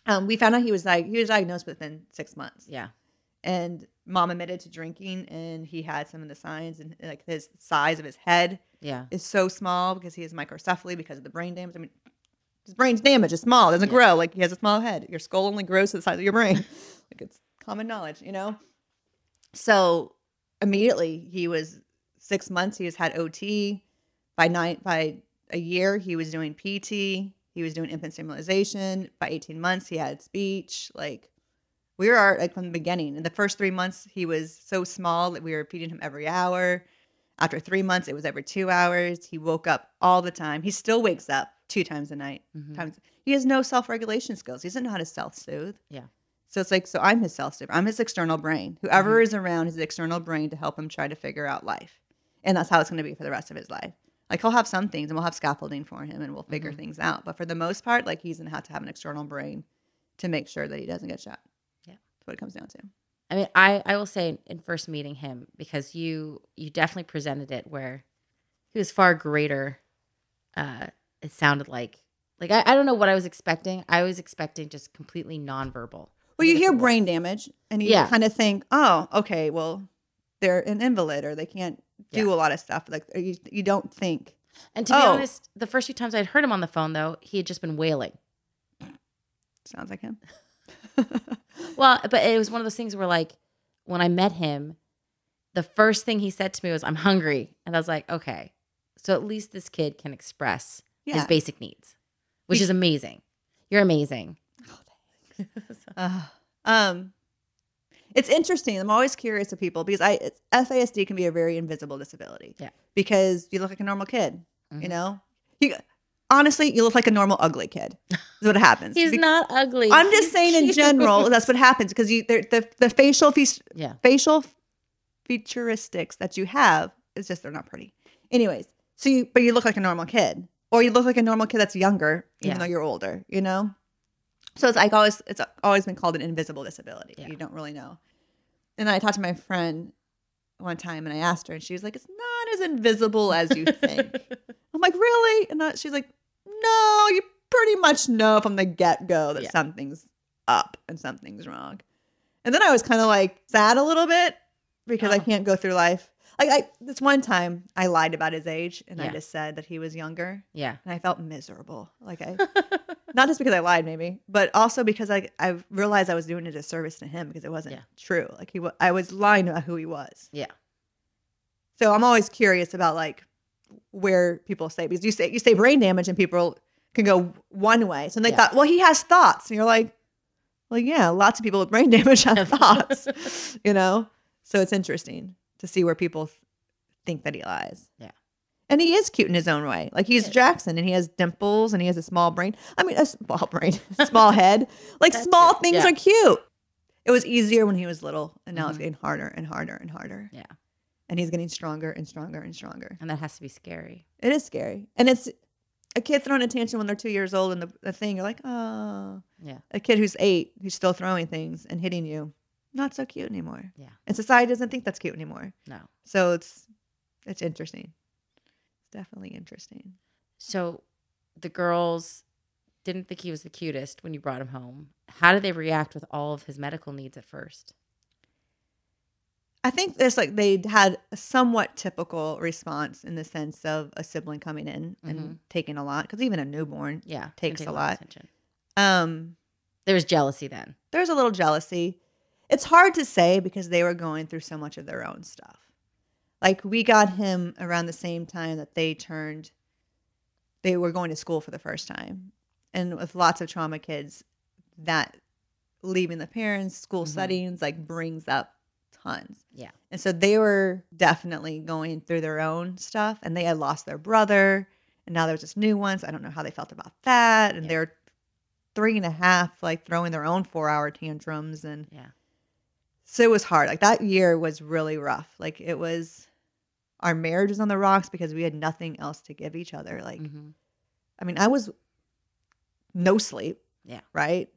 um, we found out he was like he was diagnosed within six months Yeah. and mom admitted to drinking and he had some of the signs and like his size of his head Yeah. is so small because he has microcephaly because of the brain damage i mean his brain's damaged. It's small it doesn't Yeah. grow like he has a small head. Your skull only grows to the size of your brain. Like it's common knowledge you know? So immediately he was six months he has had ot by nine by a year he was doing pt he was doing infant stimulation. By 18 months he had speech like we were like from the beginning. In the first three months he was so small that we were feeding him every hour. After three months it was every two hours. He woke up all the time. He still wakes up two times a night Mhm. times he has no self-regulation skills he doesn't know how to self-soothe Yeah. so it's like, so I'm his self super. I'm his external brain. Whoever is around his external brain to help him try to figure out life. And that's how it's going to be for the rest of his life. Like he'll have some things and we'll have scaffolding for him and we'll figure things out. But for the most part, like he's going to have to have an external brain to make sure that he doesn't get shot. Yeah. That's what it comes down to. I mean, I I will say in first meeting him because you you definitely presented it where he was far greater. Uh, it sounded like like I, I don't know what I was expecting. I was expecting just completely nonverbal. Well, you hear brain damage and you Yeah. kind of think, oh, okay, well, they're an invalid or they can't do Yeah. a lot of stuff. Like you, you don't think And to be Oh. honest, the first few times I'd heard him on the phone, though, he had just been wailing. Sounds like him. Well, but it was one of those things where, like, when I met him, the first thing he said to me was, I'm hungry. And I was like, okay. So at least this kid can express his basic needs, which is amazing. You're amazing. Uh, um, it's interesting. I'm always curious of people because I it's, FASD can be a very invisible disability. Yeah. Because you look like a normal kid. You Mhm. know, you honestly you look like a normal ugly kid. Is what happens. He's Be- not ugly. I'm just He's saying in general that's what happens because you the, the the facial fe- Yeah. facial featuristics that you have is just they're not pretty. Anyways, so you but you look like a normal kid, or you look like a normal kid that's younger, even Yeah. though you're older. You know, so it's like always it's always been called an invisible disability. Yeah. You don't really know. And I talked to my friend one time, and I asked her, and she was like, "It's not as invisible as you think." I'm like, "Really?" And I- she's like, "No, you pretty much know from the get go that Yeah. something's up and something's wrong." And then I was kind of like sad a little bit because I Oh. can't go through life. Like I, this one time, I lied about his age, and I Yeah. just said that he was younger, Yeah. and I felt miserable. Like I, not just because I lied, maybe, but also because I, I realized I was doing a disservice to him because it wasn't Yeah. true. Like he, wa- I was lying about who he was. Yeah. So I'm always curious about like where people say because you say you say brain damage and people can go one way. So they Yeah. thought, well, he has thoughts, and you're like, well, yeah, lots of people with brain damage have thoughts, you know. So it's interesting to see where people th- think that he lies. Yeah. And he is cute in his own way. Like he's He is. Jackson and he has dimples and he has a small brain. I mean, a small brain, small head. Like That's small it. things Yeah. are cute. It was easier when he was little and now it's Mhm. getting harder and harder and harder. Yeah. And he's getting stronger and stronger and stronger. And that has to be scary. It is scary. And it's a kid throwing a tantrum when they're two years old and the, the thing, you're like, oh. Yeah. A kid who's eight who's still throwing things and hitting you, not so cute anymore. Yeah. And society doesn't think that's cute anymore. No. So it's it's interesting. It's definitely interesting. So the girls didn't think he was the cutest when you brought him home. How did they react with all of his medical needs at first? I think there's like they had a somewhat typical response in the sense of a sibling coming in and Mhm. taking a lot because even a newborn, Yeah. Takes a lot. attention. um, There was jealousy then. there's a little jealousy. It's hard to say because they were going through so much of their own stuff. Like we got him around the same time that they turned, they were going to school for the first time, and with lots of trauma kids, that leaving the parents, school Mhm. settings, like brings up tons. Yeah. And so they were definitely going through their own stuff and they had lost their brother and now there's this new one. So I don't know how they felt about that. And Yeah. they're three and a half, like throwing their own four hour tantrums. And Yeah. So it was hard. Like that year was really rough. Like it was, our marriage was on the rocks because we had nothing else to give each other. Like, Mhm. I mean, I was no sleep. Yeah. Right.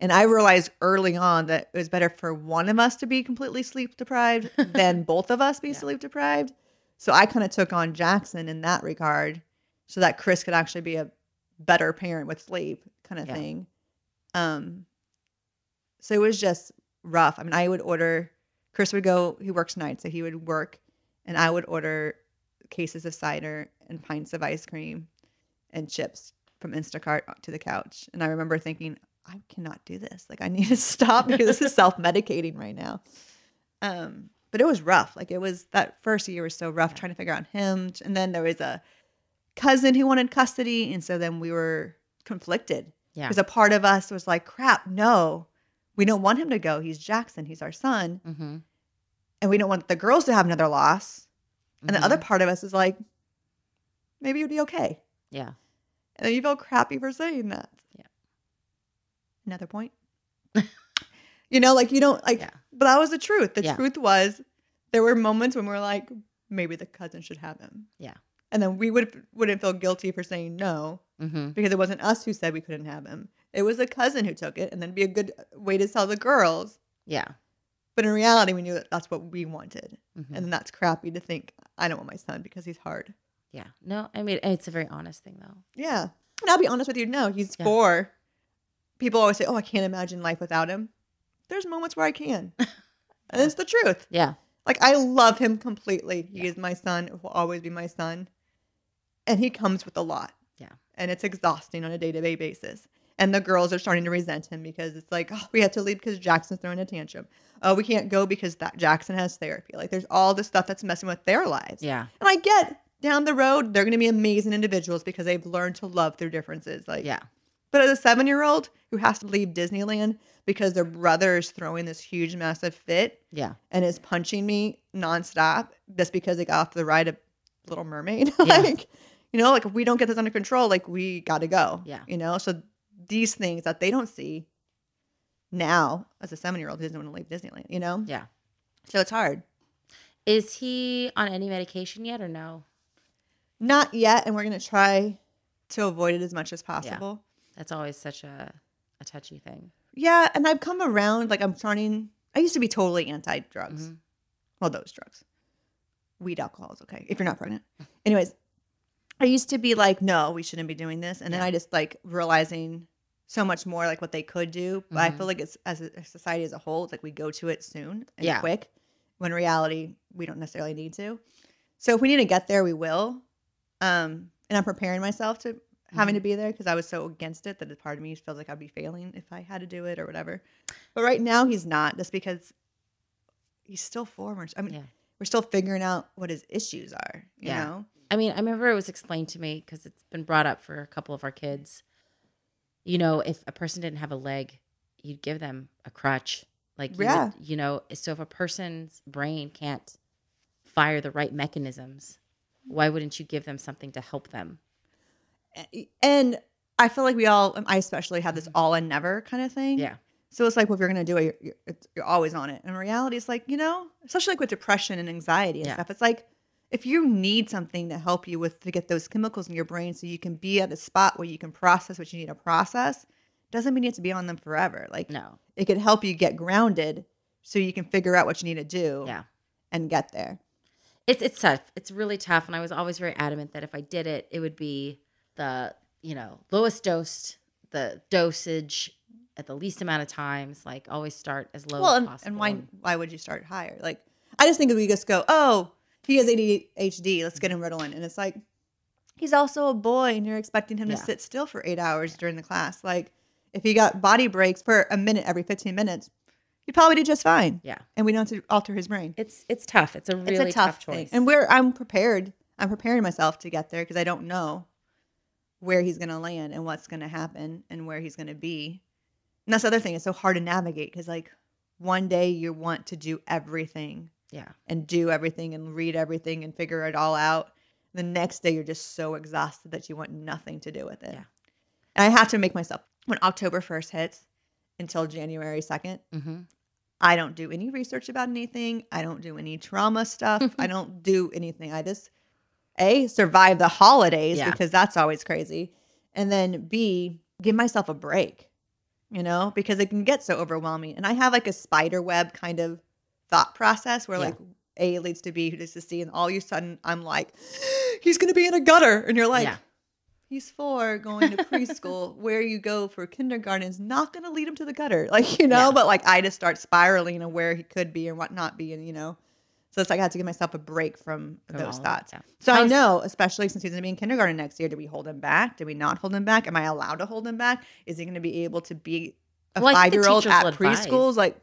And I realized early on that it was better for one of us to be completely sleep deprived than both of us be Yeah. sleep deprived. So I kind of took on Jackson in that regard so that Chris could actually be a better parent with sleep kind of Yeah. thing. Um so it was just rough. I mean, I would order Chris would go, he works nights, so he would work and I would order cases of cider and pints of ice cream and chips from Instacart to the couch. And I remember thinking, I cannot do this. Like I need to stop because this is self-medicating right now. Um, but it was rough. Like it was that first year was so rough trying to figure out him. And then there was a cousin who wanted custody. And so then we were conflicted Yeah. because a part of us was like, crap, no, we don't want him to go. He's Jackson. He's our son. Mm-hmm. And we don't want the girls to have another loss. And the other part of us is like, maybe it would be okay. Yeah. And then you feel crappy for saying that. Yeah. Another point. you know, like you don't like, Yeah. but that was the truth. The Yeah. truth was there were moments when we're like, maybe the cousin should have him. Yeah. And then we would wouldn't feel guilty for saying no Mm-hmm. because it wasn't us who said we couldn't have him. It was a cousin who took it, and then it'd be a good way to tell the girls. Yeah. But in reality, we knew that that's what we wanted, Mhm. and that's crappy to think I don't want my son because he's hard. Yeah. No, I mean it's a very honest thing though. Yeah. And I'll be honest with you. No, he's Yeah. four. People always say, "Oh, I can't imagine life without him." There's moments where I can, and it's the truth. Yeah. Like I love him completely. He Yeah. is my son. Will always be my son. and he comes with a lot. Yeah. And it's exhausting on a day to day basis. And the girls are starting to resent him because it's like, oh, we had to leave because Jackson's throwing a tantrum. Oh, we can't go because that Jackson has therapy. Like, there's all this stuff that's messing with their lives. Yeah. And I get down the road, they're going to be amazing individuals because they've learned to love their differences. Like, Yeah. but as a seven year old who has to leave Disneyland because their brother is throwing this huge, massive fit Yeah. and is punching me nonstop just because they got off the ride of Little Mermaid. Yeah. like, you know, like if we don't get this under control, like we got to go. Yeah. You know, so these things that they don't see now as a seven year old who doesn't want to leave Disneyland, you know? Yeah. So it's hard. Is he on any medication yet or no? Not yet. And we're going to try to avoid it as much as possible. That's always such a, a touchy thing. Yeah, and I've come around. Like I'm trying. I used to be totally anti drugs. Mhm. Well, those drugs, weed, alcohol is okay if you're not pregnant. Anyways, I used to be like, no, we shouldn't be doing this, and then I just like realizing so much more like what they could do. But I Mhm. feel like it's as a society as a whole, it's like we go to it soon and Yeah. quick. When reality, we don't necessarily need to. So if we need to get there, we will. Um, and I'm preparing myself to having to Mm-hmm. be there because I was so against it that a part of me feels like I'd be failing if I had to do it or whatever. But right now he's not, just because he's still four. I mean, Yeah. we're still figuring out what his issues are. You Yeah. know, I mean, I remember it was explained to me because it's been brought up for a couple of our kids. You know, if a person didn't have a leg, you'd give them a crutch. Like, you, Yeah. would, you know, so if a person's brain can't fire the right mechanisms, why wouldn't you give them something to help them? and I feel like we all, I especially have this all and never kind of thing. Mm-hmm. Yeah. So it's like, well, if you're going to do it, you're, you're, it's, you're always on it. And in reality, it's like, you know, especially like with depression and anxiety and Yeah. stuff, it's like, if you need something to help you with to get those chemicals in your brain so you can be at a spot where you can process what you need to process, doesn't mean you have to be on them forever. Like, No. it could help you get grounded so you can figure out what you need to do Yeah. and get there. It's it's tough. It's really tough, and I was always very adamant that if I did it, it would be the you know lowest dosed, the dosage at the least amount of times. Like always start as low well, as and, possible. and why why would you start higher? Like, I just think if we just go, oh, he has ADHD, let's get him Ritalin, and it's like he's also a boy, and you're expecting him Yeah. to sit still for eight hours during the class. Like, if he got body breaks for a minute every 15 minutes, he'd probably do just fine. Yeah, and we don't have to alter his brain. it's it's tough. It's a really it's a tough, choice. thing, and we're I'm prepared. I'm preparing myself to get there because I don't know where he's going to land and what's going to happen and where he's going to be. And that's the other thing. It's so hard to navigate because like one day you want to do everything yeah, and do everything and read everything and figure it all out. The next day you're just so exhausted that you want nothing to do with it. Yeah. And I have to make myself when October 1st hits until January 2nd, hmm I don't do any research about anything. I don't do any trauma stuff. I don't do anything. I just A, survive the holidays Yeah. because that's always crazy. And then B, give myself a break, you know, because it can get so overwhelming. And I have like a spider web kind of thought process where Yeah. like A leads to B, who leads to C. And all of a sudden I'm like, he's going to be in a gutter. And you're like, Yeah. he's four going to preschool where you go for kindergarten is not going to lead him to the gutter like you know Yeah. but like i just start spiraling of where he could be and what not be and you know so it's like i had to give myself a break from those thoughts so i How's- know especially since he's going to be in kindergarten next year do we hold him back do we not hold him back am i allowed to hold him back is he going to be able to be a Well, I think the five-year-old at preschools like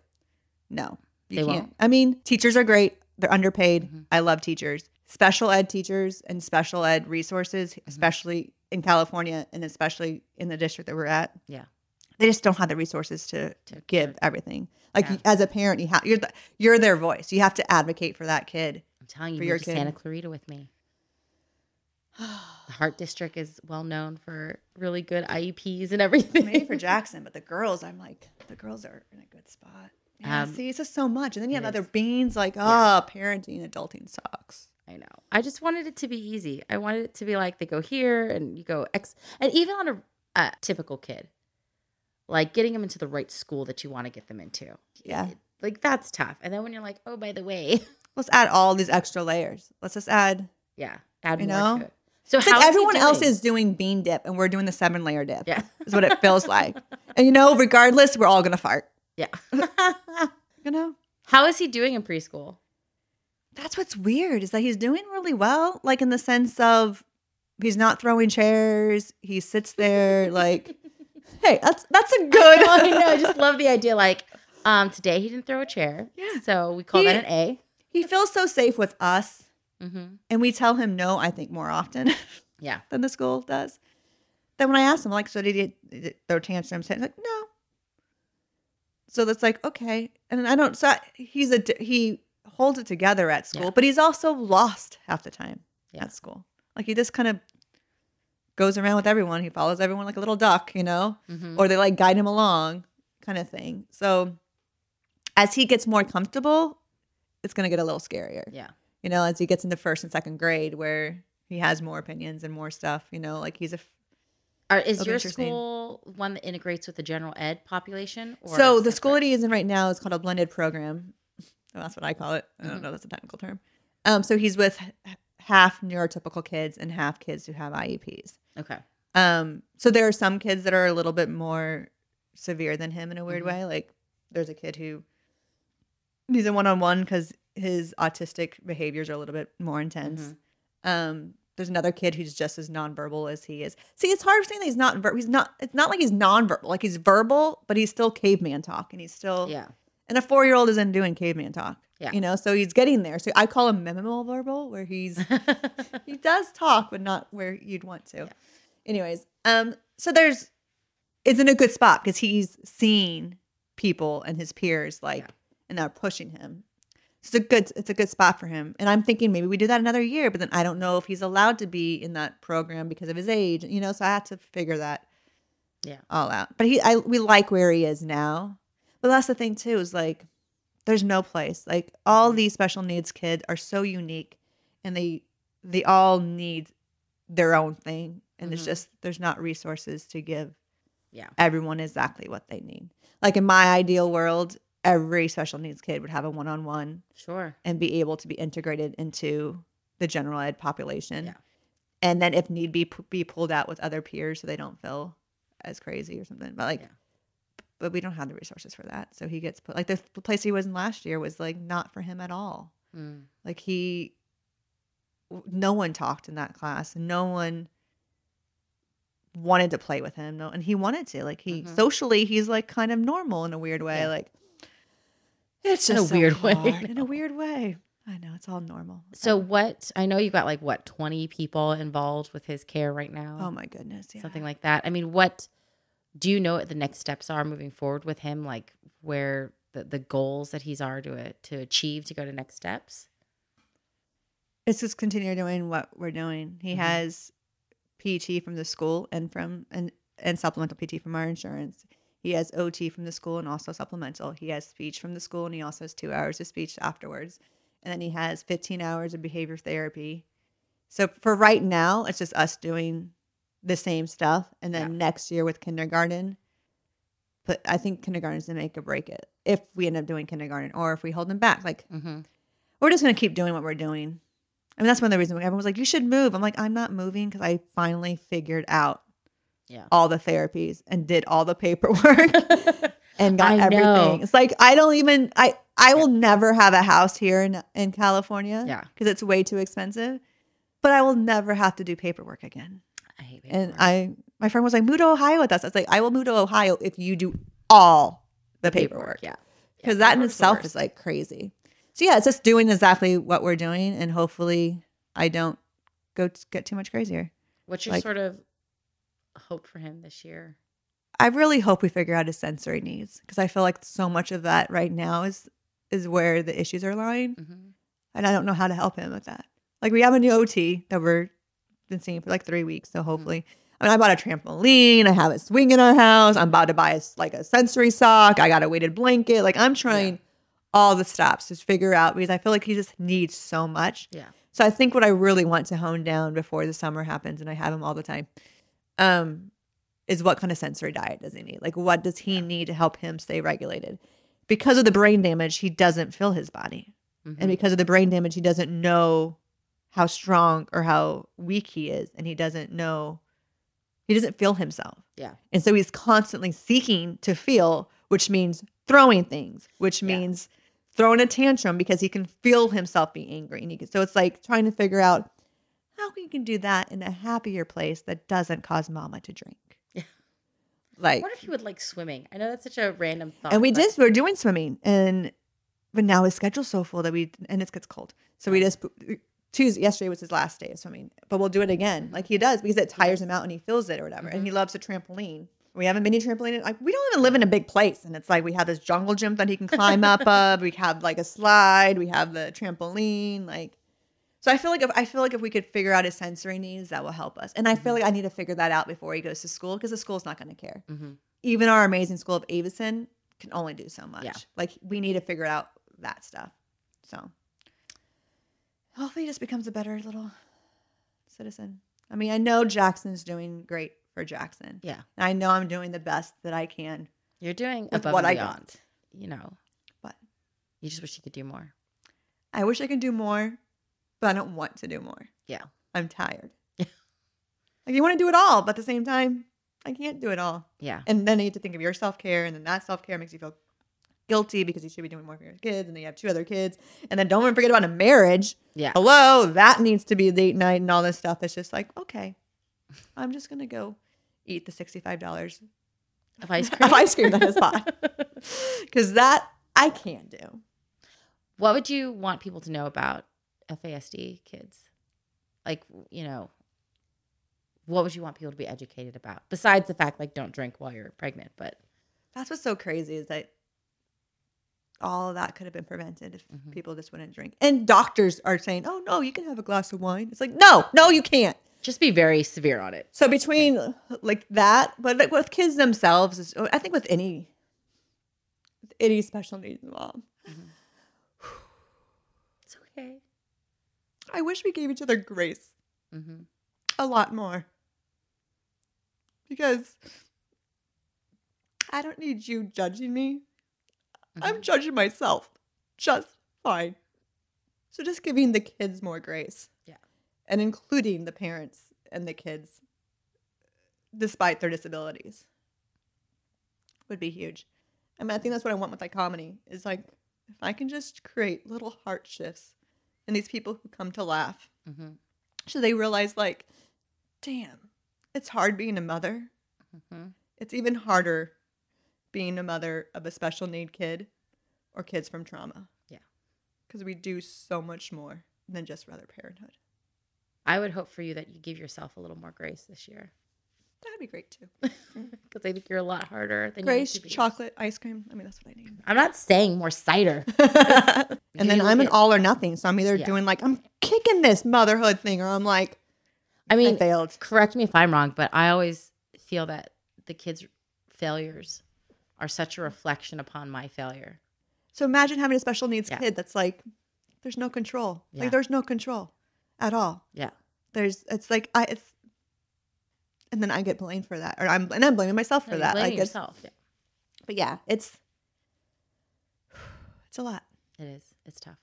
no you They won't. i mean teachers are great they're underpaid Mhm. i love teachers special ed teachers and special ed resources Mm-hmm. especially in california and especially in the district that we're at Yeah. they just don't have the resources to, To- give everything like Yeah. as a parent you have you're the, you're their voice you have to advocate for that kid I'm telling you, For you your kid. Santa Clarita with me. The Hart District is well known for really good IEPs and everything. maybe for jackson but the girls i'm like the girls are in a good spot yeah, Um, see it's just so much and then you have other beans like oh parenting adulting sucks I know. I just wanted it to be easy. I wanted it to be like they go here and you go X, and even on a, a typical kid, like getting them into the right school that you want to get them into. Yeah. It- like that's tough. And then when you're like, oh, by the way, let's add all these extra layers let's just add yeah, add You more know? So it's how like is everyone else is doing bean dip and we're doing the seven layer dip yeah, is what it feels like and you know regardless we're all gonna fart yeah. you know how is he doing in preschool? that's what's weird is that he's doing really well like in the sense of he's not throwing chairs. He sits there like, hey, that's that's a good. I know. I just love the idea. Like, um, today he didn't throw a chair. Yeah. So we call He- that an A. he feels so safe with us, Mm-hmm. and we tell him no. I think more often Yeah. than the school does. Then when I ask him, like, so did he, did he throw tantrums? He's like, no. So that's like okay, and I don't. So he's a he holds it together at school, Yeah. but he's also lost half the time Yeah. at school. Like he just kind of goes around with everyone. He follows everyone like a little duck, you know, Mhm. or they like guide him along, kind of thing. So as he gets more comfortable, it's gonna get a little scarier Yeah. you know, as he gets into first and second grade where he has more opinions and more stuff, you know, like he's a. Are, is It'll your school one that integrates with the general ed population? Or so the school that he is in right now is called a blended program. Oh, that's what I call it. I don't Mhm. know. That's a technical term. Um, so he's with half neurotypical kids and half kids who have IEPs. Okay. Um, so there are some kids that are a little bit more severe than him in a weird Mhm. way. Like there's a kid who he's a one on one because his autistic behaviors are a little bit more intense. Mhm. Um, there's another kid who's just as nonverbal as he is. See, it's hard saying that he's not. He's not. It's not like he's nonverbal. Like he's verbal, but he's still caveman talk, and he's still. Yeah. And a four year old isn't doing caveman talk. Yeah. You know, so he's getting there. So I call him minimal verbal, where he's he does talk, but not where you'd want to. Yeah. Anyways, um, so there's it's in a good spot because he's seen people and his peers like, Yeah. and they're pushing him. It's a good it's a good spot for him. And I'm thinking maybe we do that another year, but then I don't know if he's allowed to be in that program because of his age. You know, so I had to figure that Yeah. all out. But he I we like where he is now. But that's the thing too, is like there's no place. Like all these special needs kids are so unique and they they all need their own thing. And it's Mhm. just there's not resources to give Yeah. everyone exactly what they need. Like in my ideal world, every special needs kid would have a one on one Sure. and be able to be integrated into the general ed population. Yeah. And then if need be p- be pulled out with other peers so they don't feel as crazy or something. But like Yeah. but we don't have the resources for that. So he gets put like the place he was in last year was like not for him at all. Mm. Like he no one talked in that class. No one wanted to play with him. No and he wanted to. Like he Mhm. socially he's like kind of normal in a weird way. Yeah. Like it's In a so weird way. In a weird way. I know it's all normal. So what? I know you've got like what twenty people involved with his care right now. oh my goodness, yeah. something like that. I mean, what do you know what the next steps are moving forward with him? Like where the, the goals that he's are to to achieve to go to next steps? it's just continue doing what we're doing. He Mhm. has PT from the school and from and and supplemental PT from our insurance. He has OT from the school and also supplemental. He has speech from the school and he also has two hours of speech afterwards. And then he has 15 hours of behavior therapy. So for right now, it's just us doing the same stuff. And then Yeah. next year with kindergarten, but I think kindergarten's gonna make or break it if we end up doing kindergarten or if we hold him back. Like Mm-hmm. we're just gonna keep doing what we're doing. I mean, that's one of the reasons everyone was like, "You should move." I'm like, I'm not moving because I finally figured out Yeah. all the therapies and did all the paperwork and got I know. everything. It's like I don't even I I will never have a house here in in California. Yeah. because it's way too expensive. But I will never have to do paperwork again. I hate paperwork. And. I my friend was like, "Move to Ohio with us." I was like, "I will move to Ohio if you do all the paperwork." Yeah. because Yeah, that in itself is like crazy. So yeah, it's just doing exactly what we're doing, and hopefully, I don't go get too much crazier. What's your like- sort of hope for him this year? I really hope we figure out his sensory needs because I feel like so much of that right now is is where the issues are lying, Mm-hmm. and I don't know how to help him with that. Like we have a new OT that we're been seeing for like three weeks, so hopefully. I mean, I bought a trampoline. I have a swing in our house. I'm about to buy a, like a sensory sock. I got a weighted blanket. Like I'm trying all the stops to figure out because I feel like he just needs so much. Yeah. So I think what I really want to hone down before the summer happens, and I have him all the time, um, is what kind of sensory diet does he need? Like, what does he need to help him stay regulated? Because of the brain damage, he doesn't feel his body, Mhm. and because of the brain damage, he doesn't know how strong or how weak he is, and he doesn't know, he doesn't feel himself. Yeah. And so he's constantly seeking to feel, which means throwing things, which Yeah. means throwing a tantrum because he can feel himself be angry. And he can, so it's like trying to figure out how we can do that in a happier place that doesn't cause mama to drink. Yeah. Like, wonder if you would like swimming. I know that's such a random thought. and we but- did, we are doing swimming and, but now his schedule's so full that we, and it gets cold. So we just, Tuesday, yesterday was his last day of swimming, but we'll do it again. Like he does because it tires him out and he feels it or whatever. And he mm-hmm. loves a trampoline. We have a mini trampoline. Like we don't even live in a big place, and it's like we have this jungle gym that he can climb up of. We have like a slide. We have the trampoline. Like, so I feel like if I feel like if we could figure out his sensory needs, that will help us. And I feel like I need to figure that out before he goes to school because the school's not going to care. Mhm. Even our amazing school of Avison can only do so much. Yeah. Like we need to figure out that stuff. So hopefully he just becomes a better little citizen. I mean, I know Jackson's doing great for Jackson. Yeah. And I know I'm doing the best that I can. You're doing above what and I beyond. got. You know, But you just wish you could do more. I wish I could do more, but I don't want to do more. Yeah. I'm tired. Yeah. Like you want to do it all, but at the same time, I can't do it all. Yeah. And then you have to think of your self care, and then that self care makes you feel guilty because you should be doing more for your kids, and then you have two other kids, and then don't even forget about a marriage. Yeah. Hello, that needs to be a date night and all this stuff. It's just like okay, I'm just gonna go eat the sixty-five dollars Of ice cream. of ice cream that is bought because that I can't do. What would you want people to know about FASD kids? Like, you know, what would you want people to be educated about besides the fact like don't drink while you're pregnant? But That's what's so crazy is that all of that could have been prevented if Mhm. people just wouldn't drink. And doctors are saying, "Oh no, you can have a glass of wine." It's like, no, no, you can't. just be very severe on it. So between like that, but like with kids themselves, I think with any with any special needs mom, It's okay. I wish we gave each other grace hmm a lot more because I don't need you judging me. I'm judging myself just fine. So just giving the kids more grace. Yeah. And including the parents and the kids despite their disabilities would be huge. I mean, I think that's what I want with like comedy is like if I can just create little heart shifts in these people who come to laugh. Hmm so they realize like damn it's hard being a mother. Hmm it's even harder being a mother of a special need kid or kids from trauma. Yeah. because we do so much more than just rather parenthood. I would hope for you that you give yourself a little more grace this year that'd be great too because I think you're a lot harder than grace you need to be. chocolate ice cream i mean that's what i need I'm not saying more cider. and then i'm an all or nothing so i'm either Yeah. doing like i'm kicking this motherhood thing or i'm like I i mean, failed correct me if I'm wrong, but I always feel that the kids' failures are such a reflection upon my failure. So imagine having a special needs Yeah. kid that's like, there's no control. Yeah. Like there's no control at all. Yeah. There's it's like I it's and then I get blamed for that. Or I'm and I'm blaming myself for No, that. blaming Like yourself. Yeah, but yeah, it's it's a lot. it is. It's tough.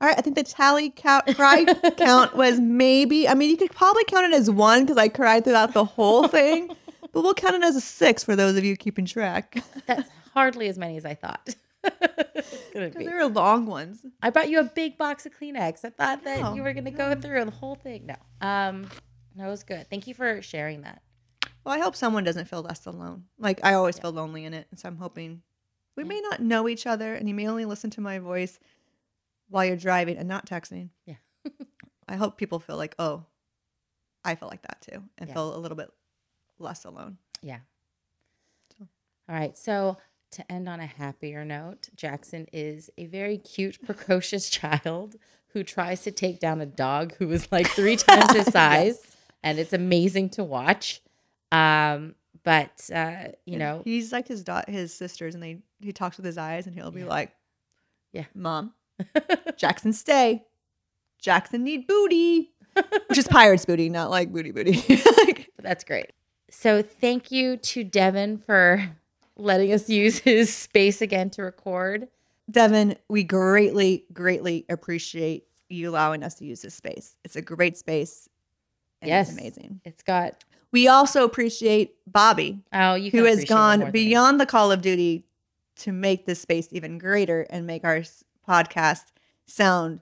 All right, I think the tally count cry count was maybe I mean you could probably count it as one because I cried throughout the whole thing. But we'll count it as a six for those of you keeping track. That's hardly as many as I thought. it's gonna be. There are long ones. I brought you a big box of Kleenex. I thought that No, you were gonna go through the whole thing. No. Um, it was good. Thank you for sharing that. Well, I hope someone doesn't feel less alone. Like I always feel lonely in it, and so I'm hoping we may not know each other, and you may only listen to my voice while you're driving and not texting. Yeah. I hope people feel like, oh, I feel like that too, and Yeah. feel a little bit less alone. Yeah. So- All right. So to end on a happier note, Jackson is a very cute, precocious child who tries to take down a dog who is like three times his size, and it's amazing to watch. Um, but uh, you know, he's like his his sisters, and they he talks with his eyes, and he'll be Yeah. like, Yeah. mom, Jackson, stay. Jackson need booty, which is pirates booty, not like booty booty. Like, that's great. So thank you to Devin for letting us use his space again to record. Devin, we greatly, greatly appreciate you allowing us to use this space. It's a great space. And Yes. It's amazing. It's got We also appreciate Bobby, oh, you who has appreciate it more gone than me. beyond the Call of Duty to make this space even greater and make our s- podcast sound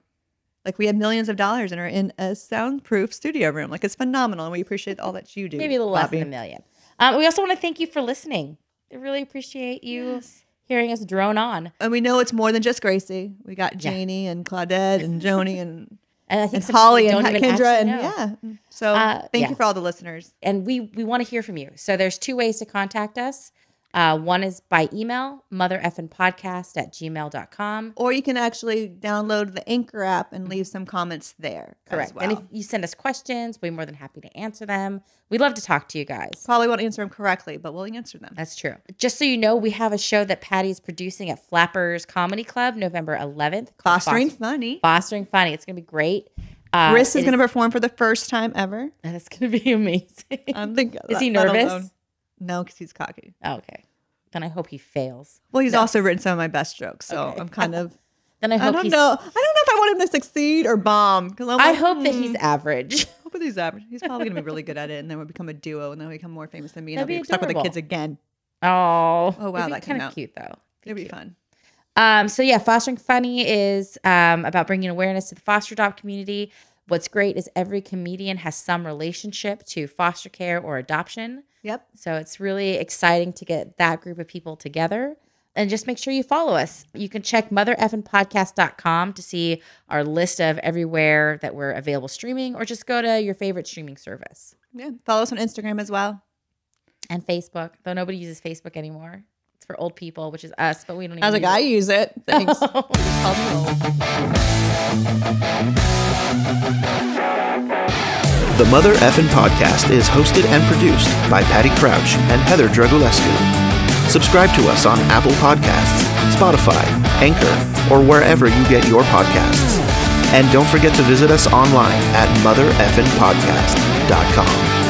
like we have millions of dollars and are in a soundproof studio room. Like it's phenomenal, and we appreciate all that you do. maybe a little less than a million. Um, we also want to thank you for listening. I really appreciate you hearing us drone on. And we know it's more than just Gracie. We got Janie and Claudette and Joni and, And I think and Holly and Kendra actually and yeah. So Uh, thank yeah. you for all the listeners. and we we want to hear from you. So there's two ways to contact us. Uh, one is by email, motherfnpodcast at gmail.com. Or you can actually download the Anchor app and leave some comments there. as Correct. well. And if you send us questions, we're more than happy to answer them. We'd love to talk to you guys. Probably won't answer them correctly, but we'll answer them. That's true. Just so you know, we have a show that Patty is producing at Flappers Comedy Club November 11th. called Fostering Fos- funny. Fostering Funny. It's going to be great. Uh, Chris is going to perform for the first time ever. That's going to be amazing. I'm thinking. Is he nervous? No, because he's cocky. Oh, okay. Then I hope he fails. Well, he's also written some of my best jokes, so Okay. I'm kind of. Then I I hope don't he's. know. I don't know if I want him to succeed or bomb. Because I hope that he's average. hope that he's average. He's probably gonna be really good at it, and then we'll become a duo, and then we become more famous than me, and That'd I'll be be stuck with the adorable. kids again. Oh. Oh, wow, that came kind of out. cute though. It'll be fun. Um, so yeah, fostering funny is um, about bringing awareness to the foster adopt community. What's great is every comedian has some relationship to foster care or adoption. Yep. So it's really exciting to get that group of people together. And just make sure you follow us. You can check motherfnpodcast.com to see our list of everywhere that we're available streaming, or just go to your favorite streaming service Yeah. Follow us on Instagram as well. and Facebook, though nobody uses Facebook anymore. It's for old people, which is us, but we don't even I was like, use I it. use it. Thanks. Just call me old. The Mother Effin Podcast is hosted and produced by Patty Crouch and Heather Dragulescu. Subscribe to us on Apple Podcasts, Spotify, Anchor, or wherever you get your podcasts. And don't forget to visit us online at mothereffinpodcast.com.